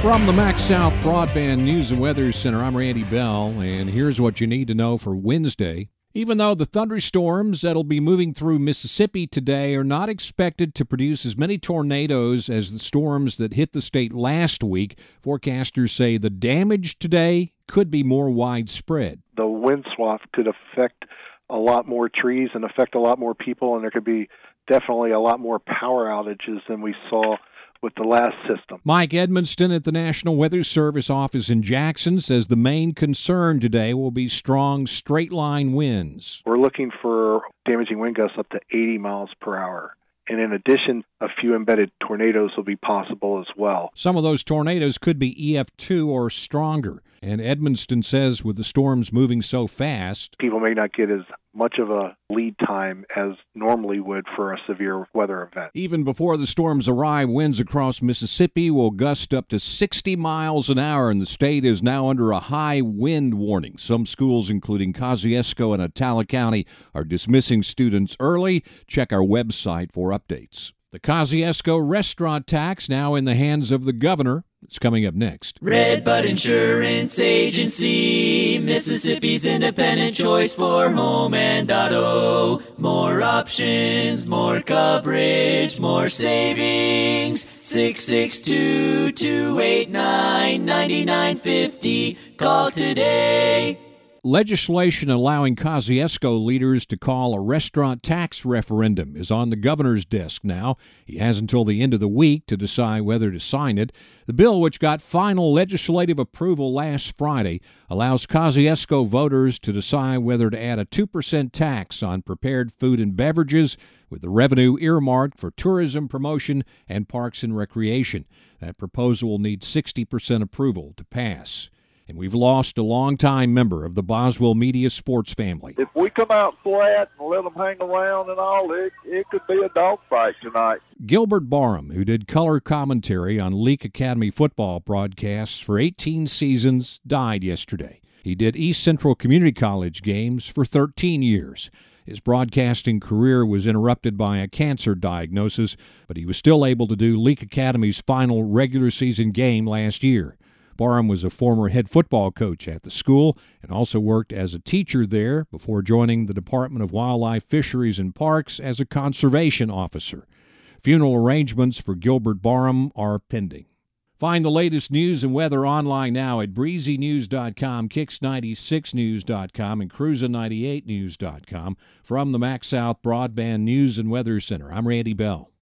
From the MaxxSouth Broadband News and Weather Center, I'm Randy Bell, and here's what you need to know for Wednesday. Even though the thunderstorms that'll be moving through Mississippi today are not expected to produce as many tornadoes as the storms that hit the state last week, forecasters say the damage today could be more widespread. The wind swath could affect a lot more trees and affect a lot more people, and there could be definitely a lot more power outages than we saw with the last system. Mike Edmonston at the National Weather Service office in Jackson says the main concern today will be strong straight line winds. We're looking for damaging wind gusts up to 80 miles per hour. And in addition, a few embedded tornadoes will be possible as well. Some of those tornadoes could be EF2 or stronger. And Edmonston says with the storms moving so fast, people may not get as much of a lead time as normally would for a severe weather event. Even before the storms arrive, winds across Mississippi will gust up to 60 miles an hour, and the state is now under a high wind warning. Some schools, including Kosciusko and Attala County, are dismissing students early. Check our website for updates. The Kosciusko restaurant tax now in the hands of the governor. It's coming up next. Redbud Insurance Agency, Mississippi's independent choice for home and auto. More options, more coverage, more savings. 662 289 9950. Call today. Legislation allowing Kosciusko leaders to call a restaurant tax referendum is on the governor's desk now. He has until the end of the week to decide whether to sign it. The bill, which got final legislative approval last Friday, allows Kosciusko voters to decide whether to add a 2% tax on prepared food and beverages with the revenue earmarked for tourism promotion and parks and recreation. That proposal will need 60% approval to pass and we've lost a longtime member of the Boswell Media sports family. If we come out flat and let them hang around and all, it, it could be a dogfight tonight. Gilbert Barham, who did color commentary on Leake Academy football broadcasts for 18 seasons, died yesterday. He did East Central Community College games for 13 years. His broadcasting career was interrupted by a cancer diagnosis, but he was still able to do Leake Academy's final regular season game last year. Barham was a former head football coach at the school and also worked as a teacher there before joining the Department of Wildlife, Fisheries, and Parks as a conservation officer. Funeral arrangements for Gilbert Barham are pending. Find the latest news and weather online now at breezynews.com, kicks96news.com, and cruiser98news.com. From the MaxxSouth Broadband News and Weather Center, I'm Randy Bell.